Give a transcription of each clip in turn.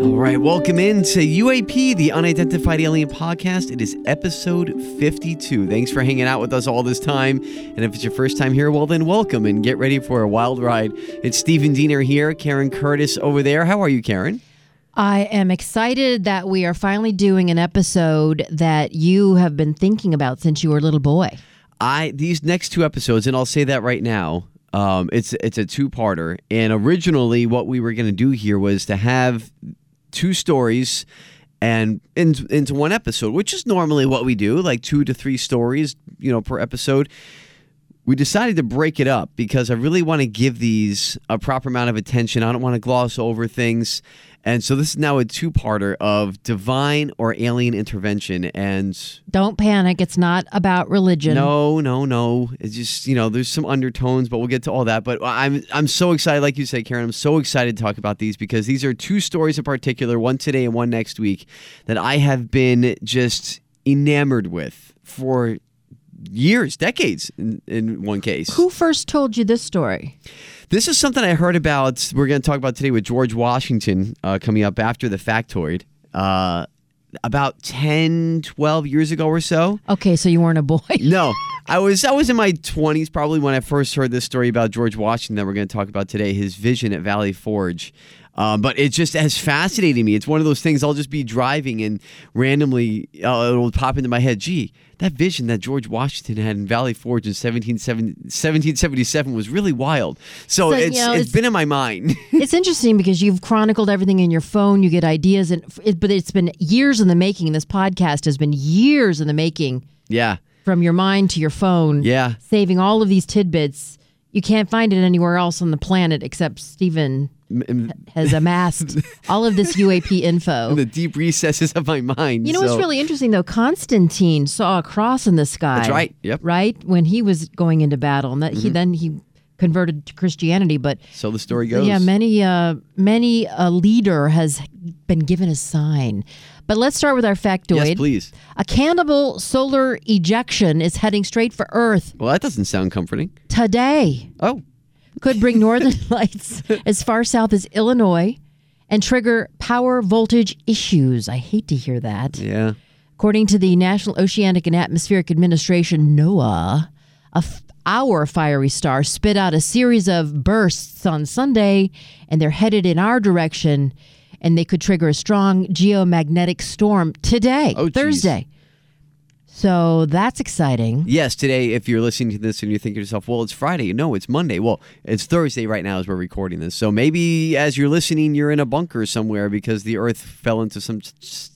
All right, welcome in to UAP, the Unidentified Alien Podcast. It is episode 52. Thanks for hanging out with us all this time. And if it's your first time here, well, then welcome and get ready for a wild ride. It's Stephen Diener here, Karen Curtis over there. How are you, Karen? I am excited that we are finally doing an episode that you have been thinking about since you were a little boy. I these next two episodes, and I'll say that right now. Um, it's it's a two parter, and originally what we were going to do here was to have two stories and in, into one episode, which is normally what we do, like two to three stories, you know, per episode. We decided to break it up because I really want to give these a proper amount of attention. I don't want to gloss over things. And so this is now a two-parter of divine or alien intervention and Don't panic. It's not about religion. no, no, no. It's just you know, there's some undertones, but we'll get to all that. But I'm I'm so excited, like you said, Karen. I'm so excited to talk about these because these are two stories in particular, one today and one next week, that I have been just enamored with for years, decades. In, in one case, Who first told you this story? this is something I heard about. We're going to talk about today with George Washington uh, coming up after the factoid. Uh, about 10, 12 years ago or so. Okay, so you weren't a boy. No, I was I was in my twenties probably when I first heard this story about George Washington that we're going to talk about today. His vision at Valley Forge. Um, but it just has fascinated me. It's one of those things I'll just be driving and randomly uh, it'll pop into my head. Gee, that vision that George Washington had in Valley Forge in 1777 was really wild. So, So, you know, it's it's- been in my mind. it's interesting because you've chronicled everything in your phone. You get ideas, and it, but it's been years in the making. This podcast has been years in the making, yeah, from your mind to your phone. yeah. saving all of these tidbits. You can't find it anywhere else on the planet except Stephen has amassed all of this UAP info. in the deep recesses of my mind. You know what's really interesting though? Constantine saw a cross in the sky. That's right, yep. Mm-hmm. Right when he was going into battle, and that he then he converted to Christianity. But So the story goes. yeah, many uh, many a leader has been given a sign. But let's start with our factoid. Yes, please. A cannibal solar ejection is heading straight for Earth Well, that doesn't sound comforting. today. Oh, could bring northern lights as far south as Illinois and trigger power voltage issues. I hate to hear that. yeah. According to the National Oceanic and Atmospheric Administration, NOAA, a f- our fiery star spit out a series of bursts on Sunday, and they're headed in our direction, and they could trigger a strong geomagnetic storm today, Oh. Thursday. So that's exciting. Yes, today, if you're listening to this and you're thinking to yourself, well, it's Friday. No, it's Monday. Well, it's Thursday right now as we're recording this. So maybe as you're listening, you're in a bunker somewhere because the Earth fell into some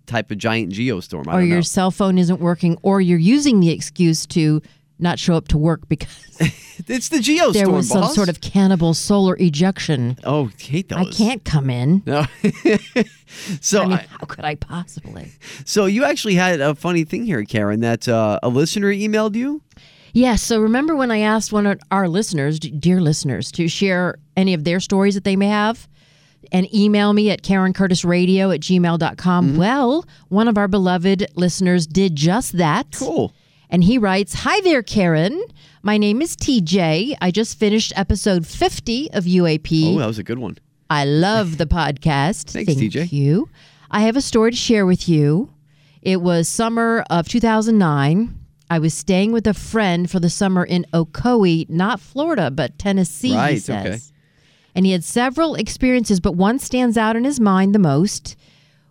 type of giant geostorm. I or your know. cell phone isn't working, or you're using the excuse to not show up to work because It's the geostorm, there was some boss. sort of cannibal solar ejection. Oh, hate those. I can't come in. No. so, I mean, I- how could I possibly? so you actually had a funny thing here, Karen, that uh, a listener emailed you. Yeah, so remember when I asked one of our listeners, dear listeners, to share any of their stories that they may have and email me at karencurtisradio at gmail.com? Mm-hmm. Well, one of our beloved listeners did just that. Cool. And he writes Hi there, Karen. My name is TJ. I just finished episode 50 of UAP. Oh, that was a good one. I love the podcast. Thanks, Thank TJ. you. I have a story to share with you. It was summer of 2009. I was staying with a friend for the summer in Ocoee, not Florida, but Tennessee, he says. okay. And he had several experiences, but one stands out in his mind the most.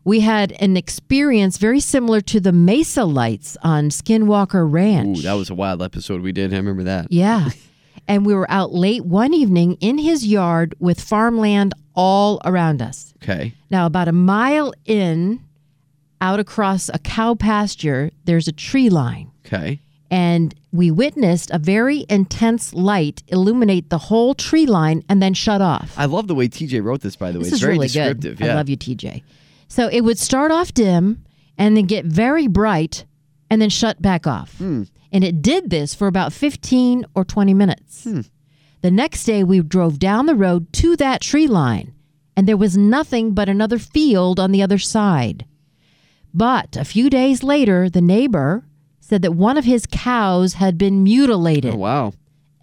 We had an experience very similar to the Mesa Lights on Skinwalker Ranch. Ooh, that was a wild episode we did. I remember that. Yeah. and we were out late one evening in his yard with farmland all around us. Okay. Now, about a mile in, out across a cow pasture, there's a tree line. Okay. and we witnessed a very intense light illuminate the whole tree line and then shut off. I love the way TJ wrote this, by the way. This it's is very really descriptive. good. Yeah. I love you, TJ. So it would start off dim and then get very bright and then shut back off. Hmm. And it did this for about 15 or 20 minutes. Hmm. The next day, we drove down the road to that tree line, and there was nothing but another field on the other side. But a few days later, the neighbor said that one of his cows had been mutilated. Oh, wow.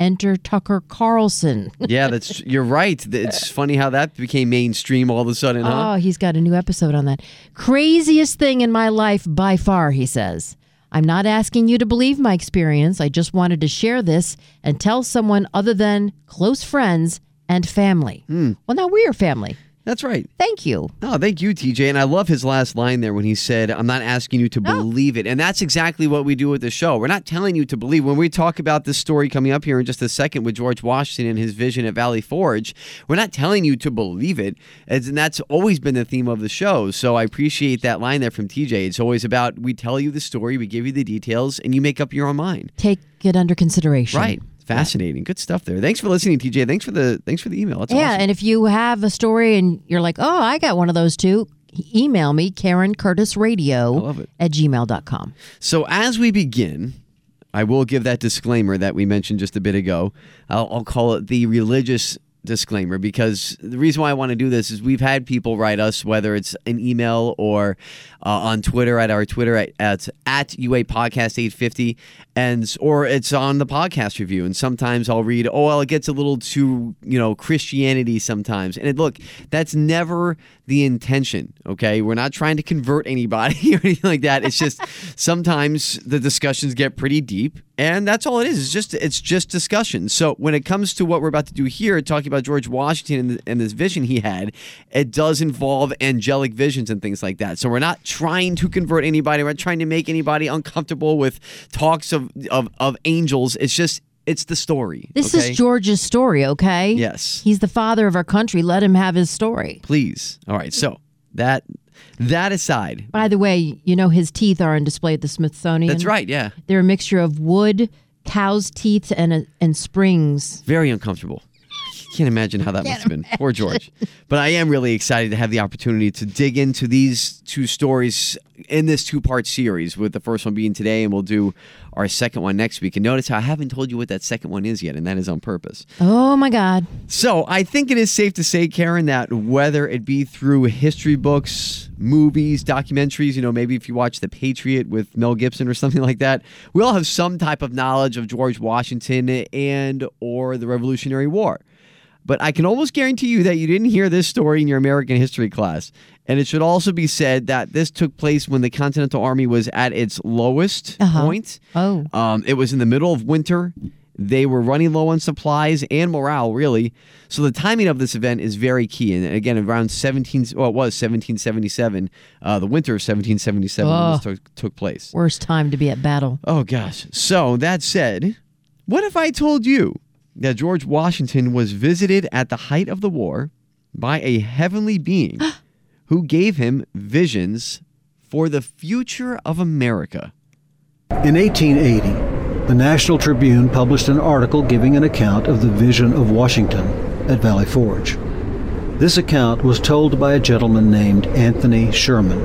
Enter Tucker Carlson. Yeah, that's you're right. It's funny how that became mainstream all of a sudden, huh? Oh, he's got a new episode on that. Craziest thing in my life by far, he says. I'm not asking you to believe my experience. I just wanted to share this and tell someone other than close friends and family. Hmm. Well, now we're family. That's right. Thank you. Oh, thank you, TJ. And I love his last line there when he said, I'm not asking you to believe it. And that's exactly what we do with the show. We're not telling you to believe. When we talk about this story coming up here in just a second with George Washington and his vision at Valley Forge, we're not telling you to believe it. And that's always been the theme of the show. So I appreciate that line there from TJ. It's always about we tell you the story, we give you the details, and you make up your own mind. Take it under consideration. Right. Fascinating. Good stuff there. Thanks for listening, TJ. Thanks for the thanks for the email. That's Yeah, awesome. and if you have a story and you're like, oh, I got one of those too, email me, Karen Curtis Radio I love it. at gmail.com. So as we begin, I will give that disclaimer that we mentioned just a bit ago. I'll, I'll call it the religious disclaimer because the reason why I want to do this is we've had people write us, whether it's an email or uh, on Twitter at our Twitter at, at, at UA Podcast 850, and or it's on the podcast review. And sometimes I'll read, oh, well, it gets a little too, you know, Christianity sometimes. And it, look, that's never the intention, okay? We're not trying to convert anybody or anything like that. It's just sometimes the discussions get pretty deep and that's all it is. It's just it's just discussion. So when it comes to what we're about to do here, talking about George Washington and, and this vision he had, it does involve angelic visions and things like that. So we're not trying to convert anybody. We're not trying to make anybody uncomfortable with talks of of, of angels. It's just it's the story. This okay? is George's story, okay? Yes. He's the father of our country. Let him have his story. Please. All right. So that that aside, By the way, you know his teeth are on display at the Smithsonian. that's right. Yeah. They're a mixture of wood, cow's teeth, and and springs. very uncomfortable. Can't imagine how that must have been. Poor George. But I am really excited to have the opportunity to dig into these two stories in this two part series, with the first one being today, and we'll do our second one next week. And notice how I haven't told you what that second one is yet, and that is on purpose. Oh my God! So I think it is safe to say, Karen, that whether it be through history books, movies, documentaries, you know, maybe if you watch The Patriot with Mel Gibson or something like that, we all have some type of knowledge of George Washington and or the Revolutionary War. But I can almost guarantee you that you didn't hear this story in your American history class. And it should also be said that this took place when the Continental Army was at its lowest Uh-huh. point. Oh, Um, it was in the middle of winter. They were running low on supplies and morale, really. So the timing of this event is very key. And again, around 17, well, it was 1777, uh, the winter of 1777 when this Oh. took, took place. worst time to be at battle. Oh, gosh. So that said, what if I told you that George Washington was visited at the height of the war by a heavenly being who gave him visions for the future of America? In 1880, the National Tribune published an article giving an account of the vision of Washington at Valley Forge. This account was told by a gentleman named Anthony Sherman,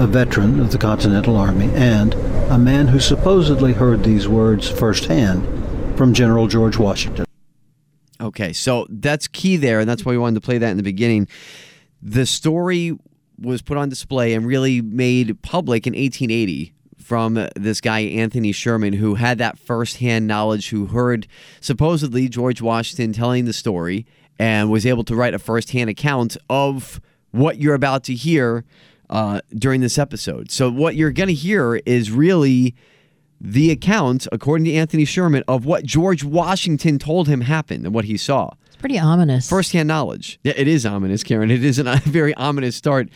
a veteran of the Continental Army and a man who supposedly heard these words firsthand from General George Washington. Okay, so that's key there, and that's why we wanted to play that in the beginning. The story was put on display and really made public in 1880 from this guy, Anthony Sherman, who had that firsthand knowledge, who heard supposedly George Washington telling the story and was able to write a firsthand account of what you're about to hear uh, during this episode. So, what you're going to hear is really the account, according to Anthony Sherman, of what George Washington told him happened and what he saw. It's pretty ominous. First-hand knowledge. Yeah, it is ominous, Karen. It is a very ominous start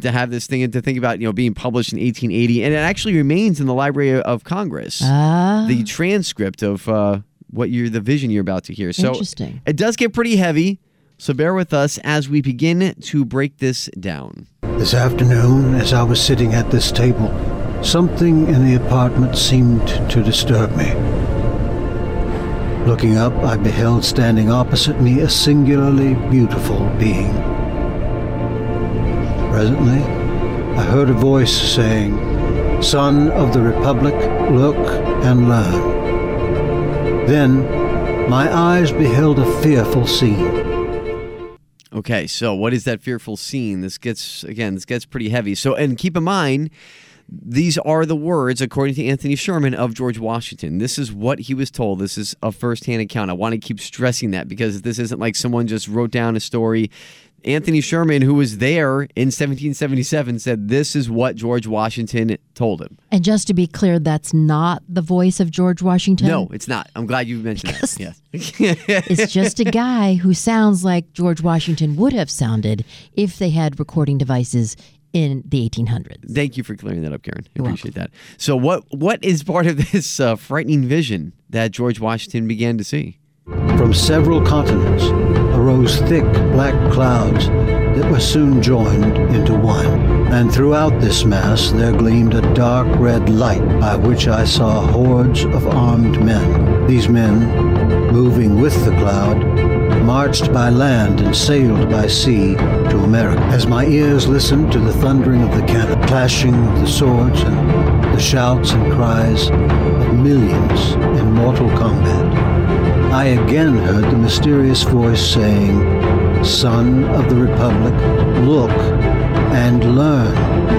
to have this thing and to think about, you know, being published in 1880. And it actually remains in the Library of Congress, ah, the transcript of uh, what you're, the vision you're about to hear. So Interesting. it does get pretty heavy. So bear with us as we begin to break this down. This afternoon, as I was sitting at this table, something in the apartment seemed to disturb me. Looking up, I beheld standing opposite me a singularly beautiful being. Presently, I heard a voice saying, Son of the Republic, look and learn. Then, my eyes beheld a fearful scene. Okay, so what is that fearful scene? This gets again, this gets pretty heavy. So and keep in mind these are the words, according to Anthony Sherman, of George Washington. This is what he was told. This is a firsthand account. I want to keep stressing that because this isn't like someone just wrote down a story. Anthony Sherman, who was there in 1777, said this is what George Washington told him. And just to be clear, that's not the voice of George Washington. No, it's not. I'm glad you mentioned that. Yes. it's just a guy who sounds like George Washington would have sounded if they had recording devices in the 1800s. Thank you for clearing that up, Karen. I appreciate that. So, what what is part of this uh, frightening vision that George Washington began to see? From several continents arose thick black clouds that were soon joined into one. And throughout this mass there gleamed a dark red light by which I saw hordes of armed men. These men, moving with the cloud, marched by land and sailed by sea to America. As my ears listened to the thundering of the cannon, clashing of the swords, and the shouts and cries of millions in mortal combat, I again heard the mysterious voice saying, Son of the Republic, look and learn.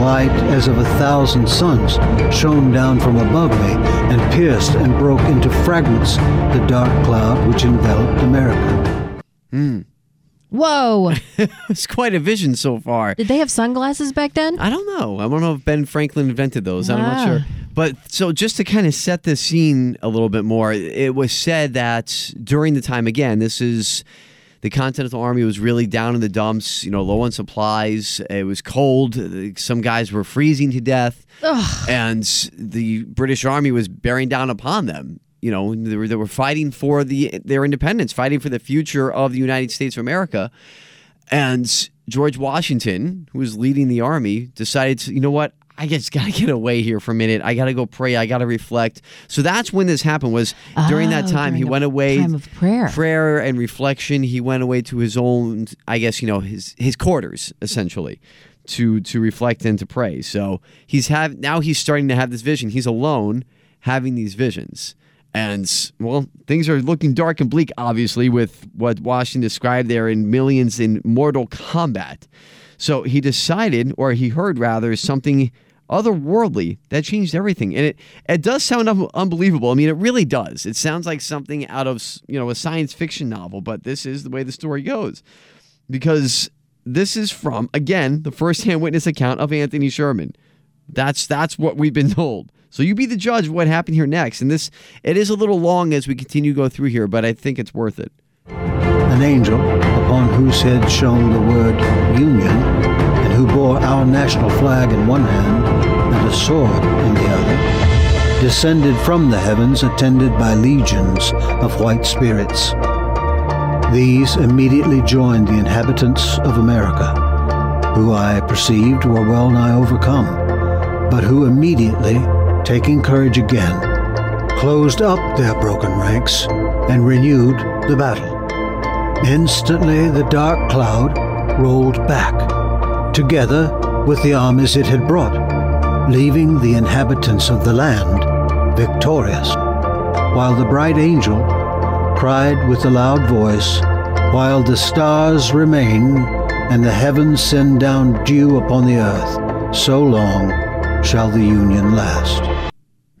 Instantly, the light as of a thousand suns shone down from above me and pierced and broke into fragments the dark cloud which enveloped America. Hmm. Whoa. it's quite a vision so far. Did they have sunglasses back then? I don't know. I don't know if Ben Franklin invented those. I'm not Ah. sure. But so just to kind of set the scene a little bit more, it was said that during the time, again, this is the Continental Army was really down in the dumps, you know, low on supplies. It was cold. Some guys were freezing to death. And the British Army was bearing down upon them. You know, they were, they were fighting for the their independence, fighting for the future of the United States of America. And George Washington, who was leading the army, decided to, you know what? I just got to get away here for a minute. I got to go pray. I got to reflect. So that's when this happened was during that Oh, time he during a went away time of prayer. prayer and reflection. He went away to his own I guess, you know, his his quarters essentially to to reflect and to pray. So he's have now he's starting to have this vision. He's alone having these visions. And well, things are looking dark and bleak, obviously, with what Washington described there in millions in mortal combat. So he decided, or he heard rather, something otherworldly that changed everything. And it it does sound un- unbelievable. I mean, it really does. It sounds like something out of you know a science fiction novel, but this is the way the story goes because this is from again the first-hand witness account of Anthony Sherman. That's that's what we've been told. So you be the judge of what happened here next. And this it is a little long as we continue to go through here, but I think it's worth it. An angel, upon whose head shone the word Union, and who bore our national flag in one hand and a sword in the other, descended from the heavens attended by legions of white spirits. These immediately joined the inhabitants of America, who I perceived were well nigh overcome, but who immediately, taking courage again, closed up their broken ranks and renewed the battle. Instantly the dark cloud rolled back, together with the armies it had brought, leaving the inhabitants of the land victorious, while the bright angel cried with a loud voice, While the stars remain and the heavens send down dew upon the earth, so long shall the union last.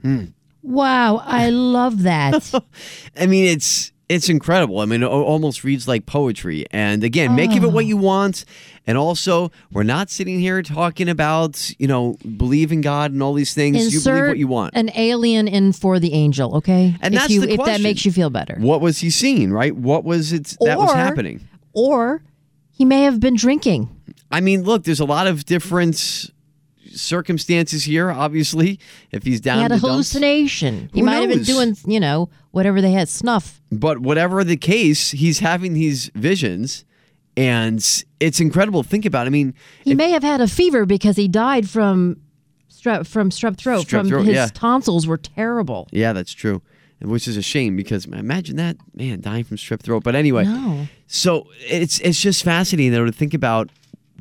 Hmm. Wow, I love that. I mean, it's it's incredible. I mean, it almost reads like poetry. And again, make of it what oh. you want. And also, we're not sitting here talking about you know believe in God and all these things. you believe Insert what you want. an alien in for the angel, okay? And if that's you, the if that makes you feel better. What was he seeing? Right? What was it that was happening? Or he may have been drinking. I mean, look, there's a lot of different circumstances here. Obviously, if he's down He had a the dumps. hallucination. He might have been doing, you know, whatever they had snuff. But whatever the case, he's having these visions, And it's incredible to think about. I mean, He may have had a fever because he died from strep from strep throat. Strep from throat, his yeah. tonsils were terrible. yeah, that's true. Which is a shame because imagine that man dying from strep throat. But anyway, No. So it's it's just fascinating though to think about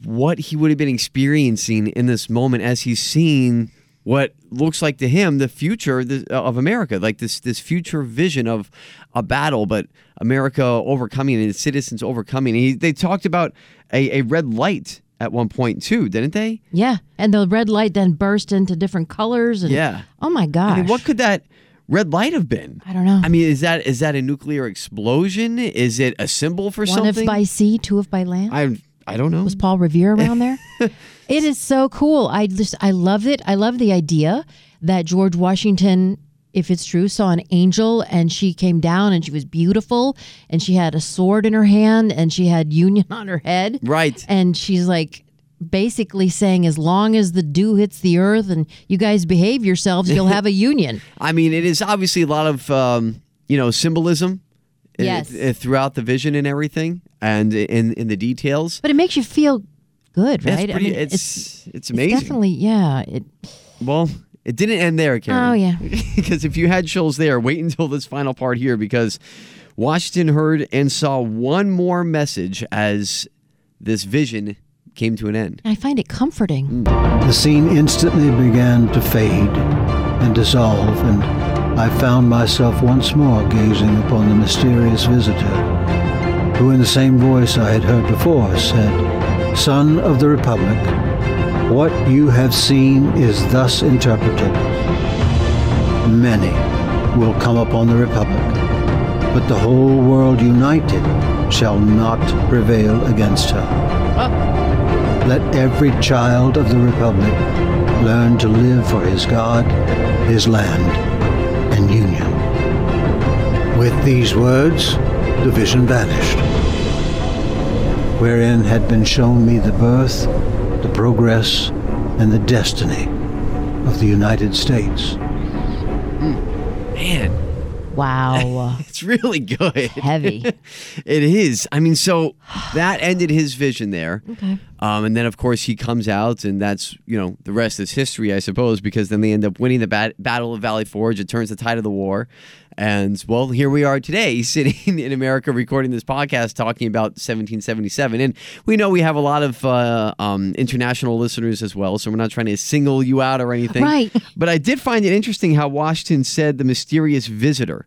what he would have been experiencing in this moment as he's seeing what looks like to him the future uh, of America, like this this future vision of a battle, but America overcoming and its citizens overcoming. He, they talked about a, a red light at one point too, didn't they? Yeah, and the red light then burst into different colors. And, Yeah. Oh my gosh. I mean, what could that red light have been? I don't know. I mean, is that is that a nuclear explosion? Is it a symbol for One something? if by sea, two if by land. I I don't know. was Paul Revere around there? it is so cool. I just I love it. I love the idea that George Washington, if it's true, saw an angel and she came down and she was beautiful and she had a sword in her hand and she had union on her head. Right. And she's like basically saying as long as the dew hits the earth and you guys behave yourselves, you'll have a union. I mean, it is obviously a lot of um, you know symbolism uh, Yes. uh, throughout the vision and everything, and in in the details. But it makes you feel good, It's right? pretty- I mean, it's, it's it's amazing. definitely yeah. It, well, it didn't end there, Karen. Oh, yeah. because if you had chills there, wait until this final part here because Washington heard and saw one more message as this vision came to an end. I find it comforting. Hmm. The scene instantly began to fade and dissolve, and I found myself once more gazing upon the mysterious visitor, who, in the same voice I had heard before, said, Son of the Republic, what you have seen is thus interpreted. Many will come upon the Republic, but the whole world united shall not prevail against her. Let every child of the Republic learn to live for his God, his land, and union. With these words, the vision vanished, wherein had been shown me the birth, the progress, and the destiny of the United States. Man, Wow. it's really good. Heavy. It is. I mean, so that ended his vision there. Okay. Um, and then, of course, he comes out, and that's, you know, the rest is history, I suppose, because then they end up winning the bat- Battle of Valley Forge. It turns the tide of the war. And, well, here we are today, sitting in America recording this podcast talking about 1777. And we know we have a lot of uh, um, international listeners as well, so we're not trying to single you out or anything. Right. But I did find it interesting how Washington said the mysterious visitor.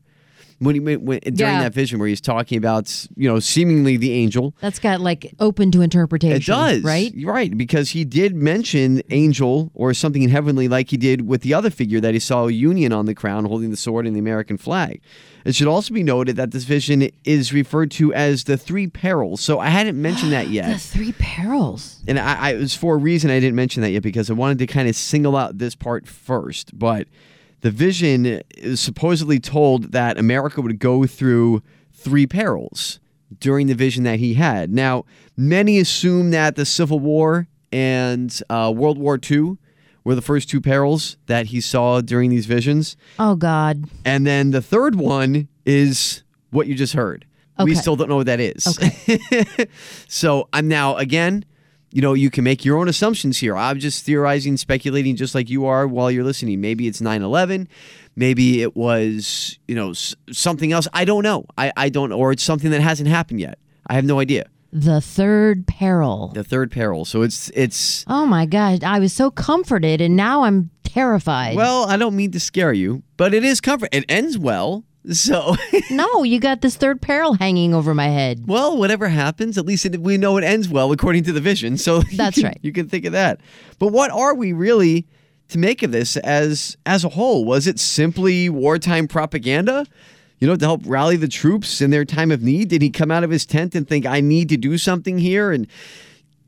When he when, during Yeah. that vision where he's talking about, you know, seemingly the angel, That's got like open to interpretation. it does, Right? Right, because he did mention angel or something in heavenly, like he did with the other figure that he saw a union on the crown holding the sword and the American flag. It should also be noted that this vision is referred to as the three perils. So I hadn't mentioned that yet The three perils. and I, I it was for a reason I didn't mention that yet because I wanted to kind of single out this part first. But the vision is supposedly told that America would go through three perils during the vision that he had. Now, many assume that the Civil War and uh, World War II were the first two perils that he saw during these visions. Oh God. And then the third one is what you just heard. We still don't know what that is. Okay. so I'm now, again, you know, you can make your own assumptions here. I'm just theorizing, speculating just like you are while you're listening. Maybe it's 9 11. Maybe it was, you know, something else. I don't know. I, I don't, or it's something that hasn't happened yet. I have no idea. The third peril. The third peril. So it's, it's, Oh my gosh. I was so comforted and now I'm terrified. well, I don't mean to scare you, but it is comfort. It ends well. So. no, you got this third peril hanging over my head. Well, whatever happens, at least it, we know it ends well according to the vision. So you That's can- right. You can think of that. But what are we really to make of this as as a whole? Was it simply wartime propaganda? You know, to help rally the troops in their time of need? Did he come out of his tent and think, I need to do something here and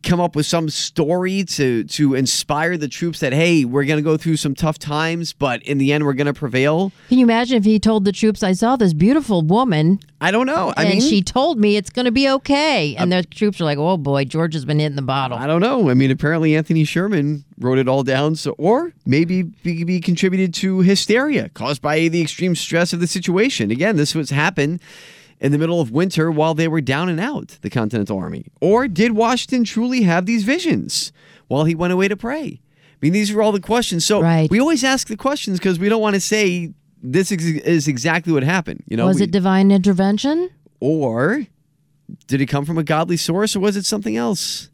come up with some story to to inspire the troops that hey, we're gonna go through some tough times, but in the end we're gonna prevail? Can you imagine if he told the troops, I saw this beautiful woman I don't know. I and mean she told me it's going to be okay. And the troops are like, oh boy, George has been hitting the bottle. I don't know. I mean, apparently Anthony Sherman wrote it all down. So, or maybe be, be contributed to hysteria caused by the extreme stress of the situation. Again, this was happened in the middle of winter while they were down and out, the Continental Army? Or did Washington truly have these visions while he went away to pray? I mean, these are all the questions. So Right. we always ask the questions because we don't want to say this is exactly what happened. You know, Was We- it divine intervention? or did it come from a godly source, or was it something else?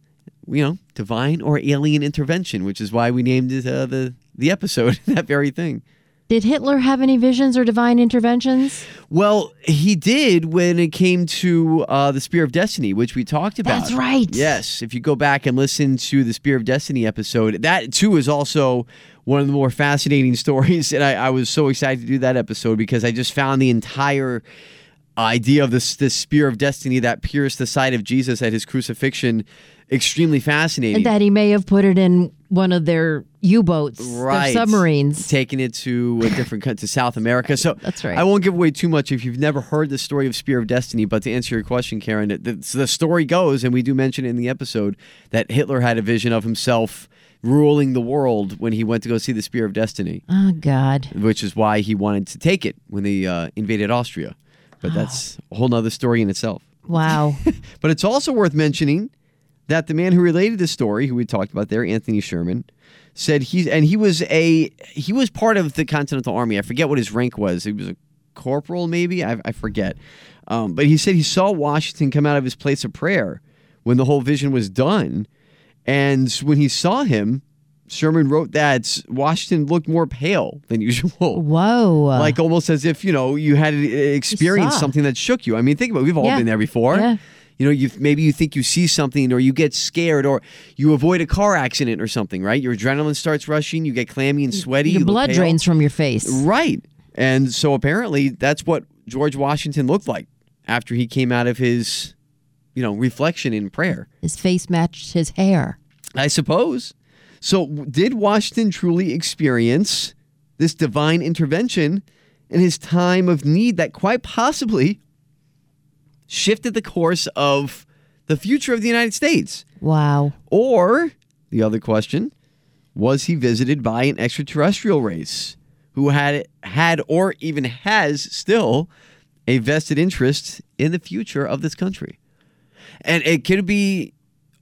You know, divine or alien intervention, which is why we named it uh, the the episode that very thing. Did Hitler have any visions or divine interventions? Well, he did when it came to uh, the Spear of Destiny, which we talked about. That's right. Yes, if you go back and listen to the Spear of Destiny episode, that too is also one of the more fascinating stories, and I, I was so excited to do that episode because I just found the entire idea of this this Spear of Destiny that pierced the side of Jesus at his crucifixion extremely fascinating. And that he may have put it in one of their U-boats, right. their submarines. taking it to a different country, to South America. So That's right. I won't give away too much if you've never heard the story of Spear of Destiny. But to answer your question, Karen, the, the, the story goes, and we do mention it in the episode, that Hitler had a vision of himself ruling the world when he went to go see the Spear of Destiny, Oh God. which is why he wanted to take it when they uh, invaded Austria. But that's a whole nother story in itself. Wow. But it's also worth mentioning that the man who related this story, who we talked about there, Anthony Sherman, said he's and he was a he was part of the Continental Army. I forget what his rank was. He was a corporal, maybe. I, I forget. Um, but he said he saw Washington come out of his place of prayer when the whole vision was done, and when he saw him, Sherman wrote that Washington looked more pale than usual Whoa. like almost as if you know you had uh, experienced saw. something that shook you. I mean, think about it. We've all Yeah. been there before. Yeah. You know, you maybe you think you see something, or you get scared, or you avoid a car accident or something. Right? Your adrenaline starts rushing. You get clammy and sweaty. Your you blood drains from your face. Right. And so apparently that's what George Washington looked like after he came out of his, you know, reflection in prayer. His face matched his hair. I suppose. So, did Washington truly experience this divine intervention in his time of need that quite possibly shifted the course of the future of the United States? Wow. Or, the other question, was he visited by an extraterrestrial race who had had or even has still a vested interest in the future of this country? And it could be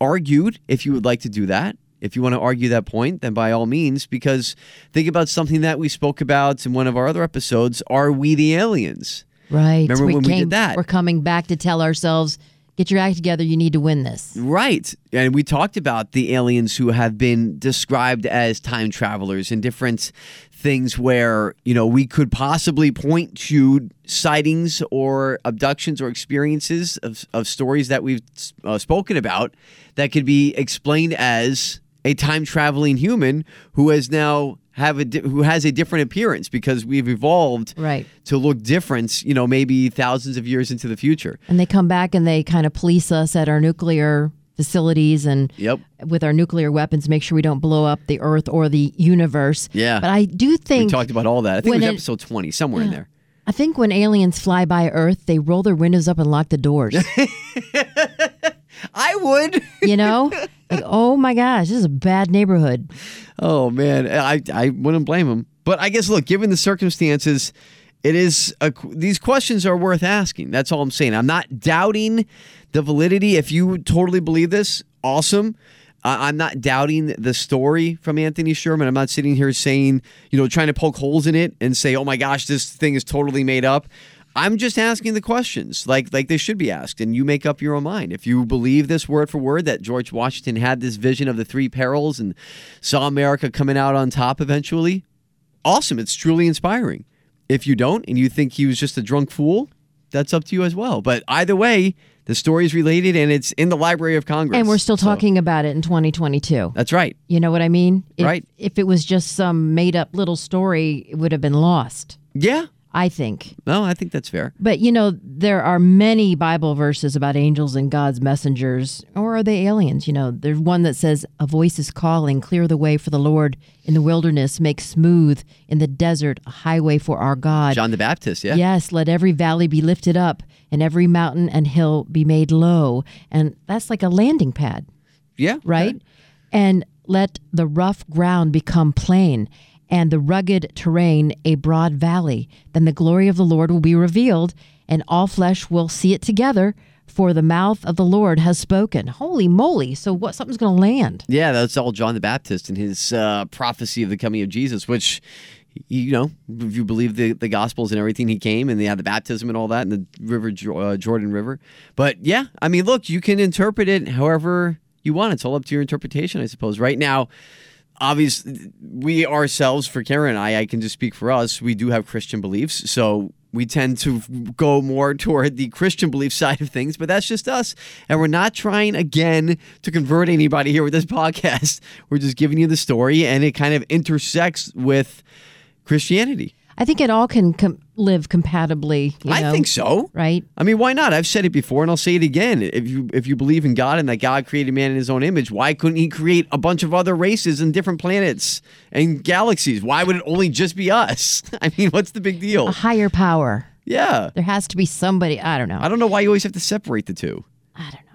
argued if you would like to do that. If you want to argue that point, then by all means, because think about something that we spoke about in one of our other episodes. Are we the aliens? Right. Remember when we did that? We're coming back to tell ourselves, get your act together. You need to win this. Right. And we talked about the aliens who have been described as time travelers and different things where, you know, we could possibly point to sightings or abductions or experiences of, of stories that we've uh, spoken about that could be explained as a time traveling human who has now have a di- who has a different appearance because we've evolved Right. to look different, you know, maybe thousands of years into the future. And they come back and they kind of police us at our nuclear facilities and Yep. with our nuclear weapons, make sure we don't blow up the Earth or the universe. Yeah. But I do think We talked about all that. I think it was episode 20, somewhere in there. I think when aliens fly by Earth, they roll their windows up and lock the doors. I would. you know, like oh my gosh, this is a bad neighborhood. oh man, I I wouldn't blame him. But I guess look, given the circumstances, it is a, these questions are worth asking. That's all I'm saying. I'm not doubting the validity. If you totally believe this, awesome. I'm not doubting the story from Anthony Sherman. I'm not sitting here saying, you know, trying to poke holes in it and say, oh my gosh, this thing is totally made up. I'm just asking the questions like like they should be asked, and you make up your own mind. If you believe this word for word that George Washington had this vision of the three perils and saw America coming out on top eventually, awesome. It's truly inspiring. If you don't and you think he was just a drunk fool, that's up to you as well. But either way, the story is related and it's in the Library of Congress. And we're still So, talking about it in 2022. that's right. You know what I mean? If, Right. If it was just some made up little story, it would have been lost, Yeah. I think. No, I think that's fair. But you know, there are many Bible verses about angels and God's messengers, or are they aliens? You know, there's one that says, A voice is calling, clear the way for the Lord in the wilderness, make smooth in the desert a highway for our God. John the Baptist, yeah. Yes, let every valley be lifted up and every mountain and hill be made low. And that's like a landing pad Yeah. right? And let the rough ground become plain. And the rugged terrain a broad valley. Then the glory of the Lord will be revealed, and all flesh will see it together, for the mouth of the Lord has spoken. Holy moly. So what something's going to land. Yeah, that's all John the Baptist and his uh, prophecy of the coming of Jesus, which, you know, if you believe the, the Gospels and everything, he came and they had the baptism and all that in the river, uh, Jordan River. But yeah, I mean, look, you can interpret it however you want. It's all up to your interpretation, I suppose. Right now, obviously, we ourselves, for Karen and I, I can just speak for us, we do have Christian beliefs. So we tend to go more toward the Christian belief side of things, but that's just us. And we're not trying again to convert anybody here with this podcast. We're just giving you the story, and it kind of intersects with Christianity. I think it all can com- live compatibly. You I know, think so. Right? I mean, why not? I've said it before, and I'll say it again. If you if you believe in God and that God created man in His own image, why couldn't He create a bunch of other races and different planets and galaxies? Why would it only just be us? I mean, what's the big deal? A higher power. Yeah, There has to be somebody. I don't know. I don't know why you always have to separate the two, I don't know.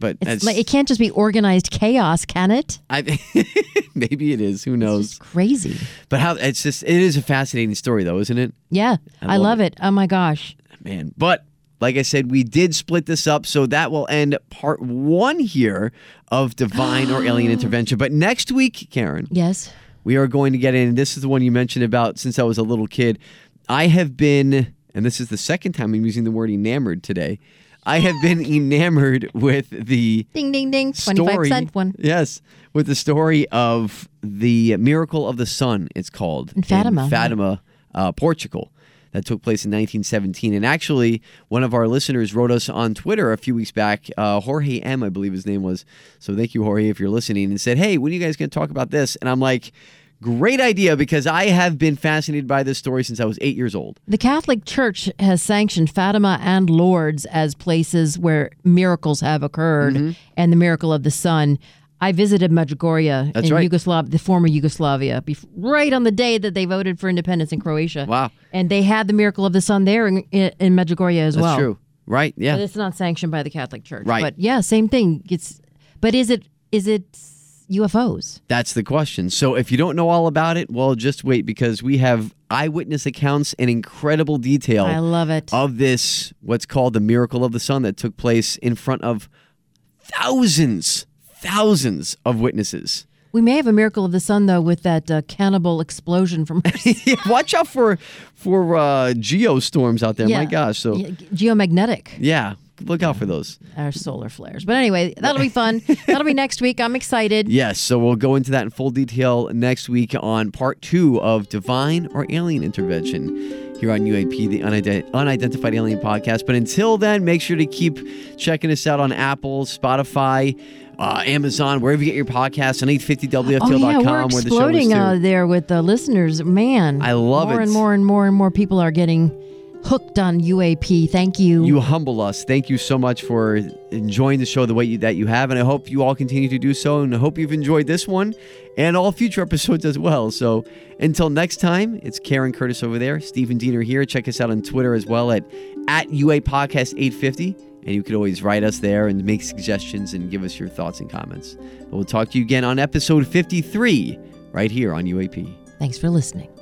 But It's it's, like, it can't just be organized chaos, can it? I, maybe it is. Who knows? It's crazy. But how it's just it is a fascinating story, though, isn't it? Yeah, I I, love love it. Oh my gosh. man. But like I said, we did split this up, so that will end part one here of divine or alien intervention. But next week, Karen, Yes. we are going to get in. This is the one you mentioned about since I was a little kid. I have been, and this is the second time I'm using the word enamored today. I have been enamored with the Ding ding ding. Twenty five story. one. Yes, with the story of the miracle of the sun. It's called In Fatima, yeah. Fatima, uh, Portugal. That took place in 1917. And actually, one of our listeners wrote us on Twitter a few weeks back. Uh, Jorge M, I believe his name was. So thank you, Jorge, if you're listening. And said, "Hey, when are you guys going to talk about this?" And I'm like, "Great idea," because I have been fascinated by this story since I was eight years old. The Catholic Church has sanctioned Fatima and Lourdes as places where miracles have occurred, Mm-hmm. and the miracle of the sun. I visited Medjugorje That's in right. Yugoslav, the former Yugoslavia, right on the day that they voted for independence in Croatia. Wow. And they had the miracle of the sun there in, in, in Medjugorje as That's well. That's true, right? Yeah. But it's not sanctioned by the Catholic Church. Right. But yeah, same thing. It's but is it is it UFOs? That's the question. So if you don't know all about it, well, just wait because we have eyewitness accounts in incredible detail I love it. of this, what's called the miracle of the sun that took place in front of thousands, thousands of witnesses. we may have a miracle of the sun though with that uh, cannibal explosion from Yeah, Watch out for for uh, geostorms out there. My gosh. So geomagnetic yeah, look out for those. Our solar flares. But anyway, that'll be fun. that'll be next week. I'm excited. Yes, so we'll go into that in full detail next week on part two of Divine or Alien Intervention here on UAP, the Unide- Unidentified Alien Podcast. But until then, make sure to keep checking us out on Apple, Spotify, uh, Amazon, wherever you get your podcasts, on 850WFTL.com, Oh yeah, we're where the show is exploding uh, there with the listeners. Man, I love more it. and more and more and more people are getting hooked on UAP. Thank you. You humble us. Thank you so much for enjoying the show the way you, that you have, and I hope you all continue to do so. And I hope you've enjoyed this one and all future episodes as well. So until next time, it's Karen Curtis over there, Stephen Diener here. Check us out on Twitter as well at at UA Podcast 850, and you can always write us there and make suggestions and give us your thoughts and comments. But we'll talk to you again on episode 53 right here on UAP. Thanks for listening.